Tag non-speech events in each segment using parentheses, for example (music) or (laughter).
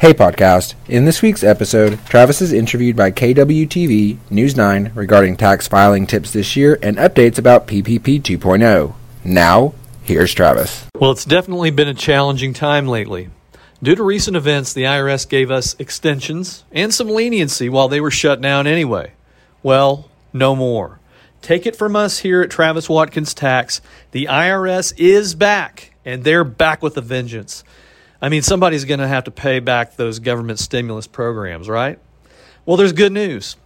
Hey podcast. In this week's episode, Travis is interviewed by KWTV News 9 regarding tax filing tips this year and updates about PPP 2.0. Now, here's Travis. Well, it's definitely been a challenging time lately. Due to recent events, the IRS gave us extensions and some leniency while they were shut down anyway. Well, no more. Take it from us here at Travis Watkins Tax. The IRS is back, and they're back with a vengeance. I mean, somebody's going to have to pay back those government stimulus programs, right? Well, there's good news.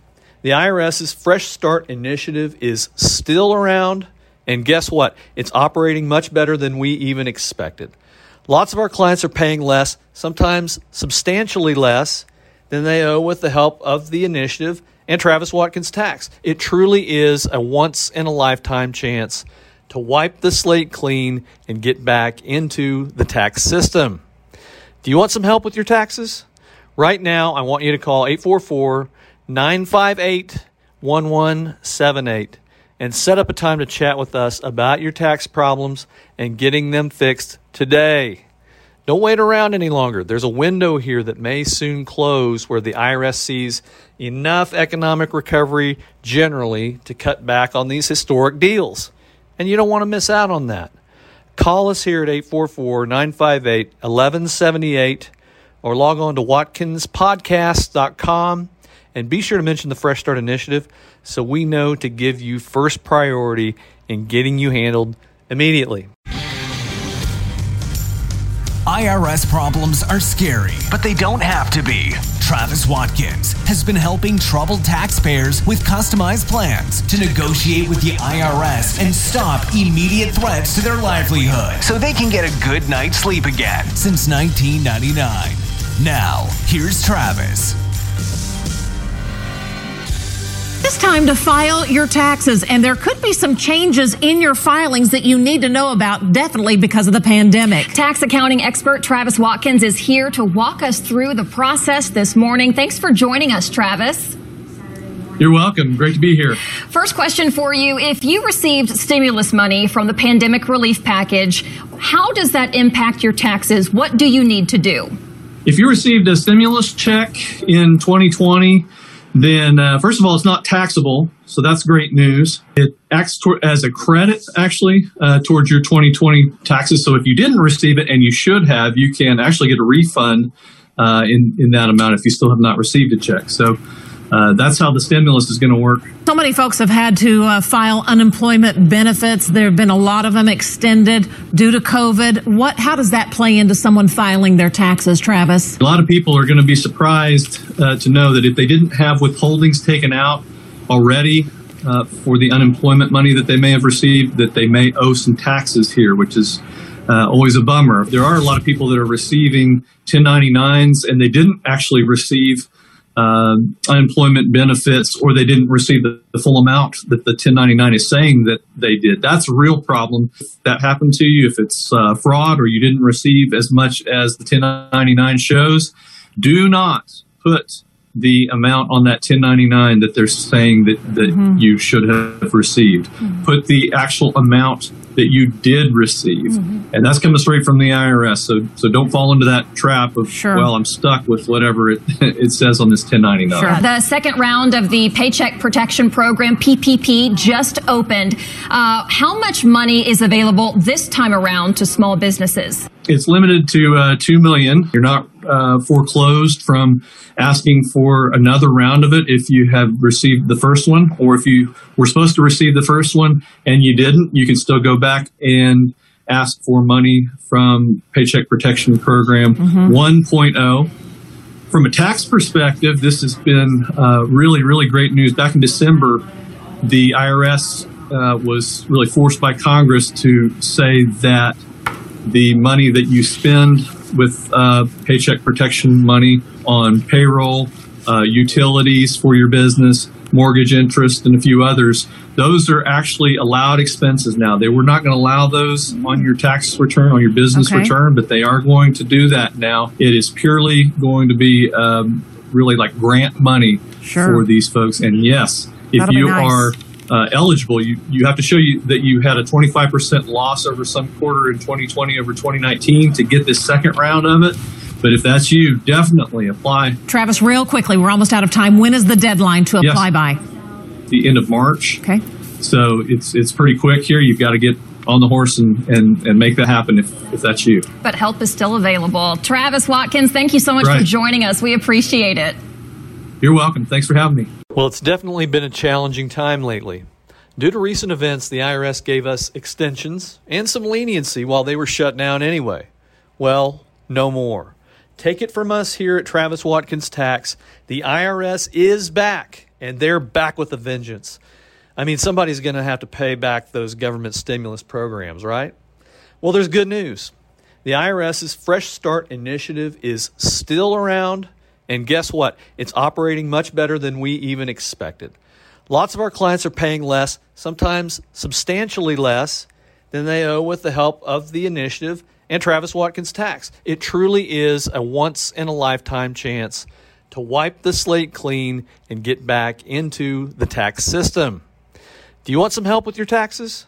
The IRS's Fresh Start initiative is still around, and guess what? It's operating much better than we even expected. Lots of our clients are paying less, sometimes substantially less, than they owe with the help of the initiative and Travis Watkins Tax. It truly is a once in a lifetime chance to wipe the slate clean and get back into the tax system. Do you want some help with your taxes? Right now, I want you to call 844 958 1178 and set up a time to chat with us about your tax problems and getting them fixed today. Don't wait around any longer. There's a window here that may soon close where the IRS sees enough economic recovery generally to cut back on these historic deals. And you don't want to miss out on that. Call us here at 844 958 1178 or log on to watkinspodcast.com and be sure to mention the Fresh Start Initiative so we know to give you first priority in getting you handled immediately. IRS problems are scary, but they don't have to be. Travis Watkins has been helping troubled taxpayers with customized plans to negotiate with the IRS and stop immediate threats to their livelihood so they can get a good night's sleep again since 1999. Now, here's Travis. It's time to file your taxes, and there could be some changes in your filings that you need to know about, definitely because of the pandemic. Tax accounting expert Travis Watkins is here to walk us through the process this morning. Thanks for joining us, Travis. You're welcome. Great to be here. First question for you. If you received stimulus money from the pandemic relief package, how does that impact your taxes? What do you need to do? If you received a stimulus check in 2020, then uh, first of all, it's not taxable, so that's great news. It acts tor- as a credit actually uh, towards your 2020 taxes. So if you didn't receive it and you should have, you can actually get a refund uh, in in that amount if you still have not received a check. So uh, that's how the stimulus is going to work. So many folks have had to uh, file unemployment benefits. There have been a lot of them extended due to COVID. What? How does that play into someone filing their taxes, Travis? A lot of people are going to be surprised uh, to know that if they didn't have withholdings taken out already uh, for the unemployment money that they may have received, that they may owe some taxes here, which is uh, always a bummer. There are a lot of people that are receiving 1099s and they didn't actually receive uh, unemployment benefits or they didn't receive the, the, full amount that the 1099 is saying that they did. That's a real problem. If that happened to you, if it's uh, fraud or you didn't receive as much as the 1099 shows, do not put the amount on that 1099 that they're saying that, that mm-hmm. you should have received. Mm-hmm. Put the actual amount that you did receive. Mm-hmm. And that's coming straight from the IRS. So so don't fall into that trap of sure. well, I'm stuck with whatever it, (laughs) it says on this 1099. Sure. The second round of the Paycheck Protection Program PPP just opened. Uh, how much money is available this time around to small businesses? It's limited to uh, 2 million. You're not uh, foreclosed from asking for another round of it if you have received the first one, or if you were supposed to receive the first one and you didn't, you can still go back and ask for money from Paycheck Protection Program mm-hmm. 1.0. From a tax perspective, this has been uh, really, really great news. Back in December, the IRS uh, was really forced by Congress to say that the money that you spend with uh, paycheck protection money on payroll, uh, utilities for your business, mortgage interest, and a few others. Those are actually allowed expenses now. They were not going to allow those on your tax return, on your business okay. return, but they are going to do that now. It is purely going to be um, really like grant money sure. for these folks. And yes, if That'll you nice. are uh, eligible, you, you have to show you that you had a 25% loss over some quarter in 2020 over 2019 to get this second round of it. But if that's you, definitely apply. Travis, real quickly, we're almost out of time. When is the deadline to apply Yes. by? The end of March. Okay. So it's it's pretty quick here. You've got to get on the horse and, and, and make that happen if, if that's you. But help is still available. Travis Watkins, thank you so much for joining us. We appreciate it. You're welcome. Thanks for having me. Well, it's definitely been a challenging time lately. Due to recent events, the IRS gave us extensions and some leniency while they were shut down anyway. Well, no more. Take it from us here at Travis Watkins Tax. The IRS is back, and they're back with a vengeance. I mean, somebody's going to have to pay back those government stimulus programs, right? Well, there's good news. The IRS's Fresh Start initiative is still around, and guess what? It's operating much better than we even expected. Lots of our clients are paying less, sometimes substantially less, than they owe with the help of the initiative and Travis Watkins Tax. It truly is a once in a lifetime chance to wipe the slate clean and get back into the tax system. Do you want some help with your taxes?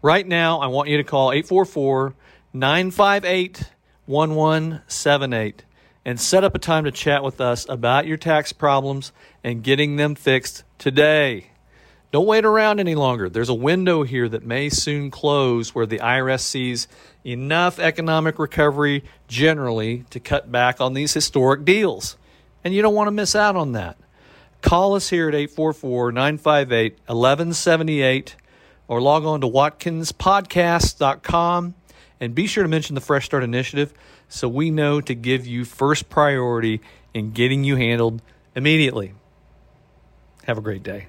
Right now, I want you to call 844 958 1178 and set up a time to chat with us about your tax problems and getting them fixed today. Don't wait around any longer. There's a window here that may soon close where the IRS sees enough economic recovery generally to cut back on these historic deals. And you don't want to miss out on that. Call us here at 844 958 1178 or log on to watkinspodcast.com and be sure to mention the Fresh Start Initiative so we know to give you first priority in getting you handled immediately. Have a great day.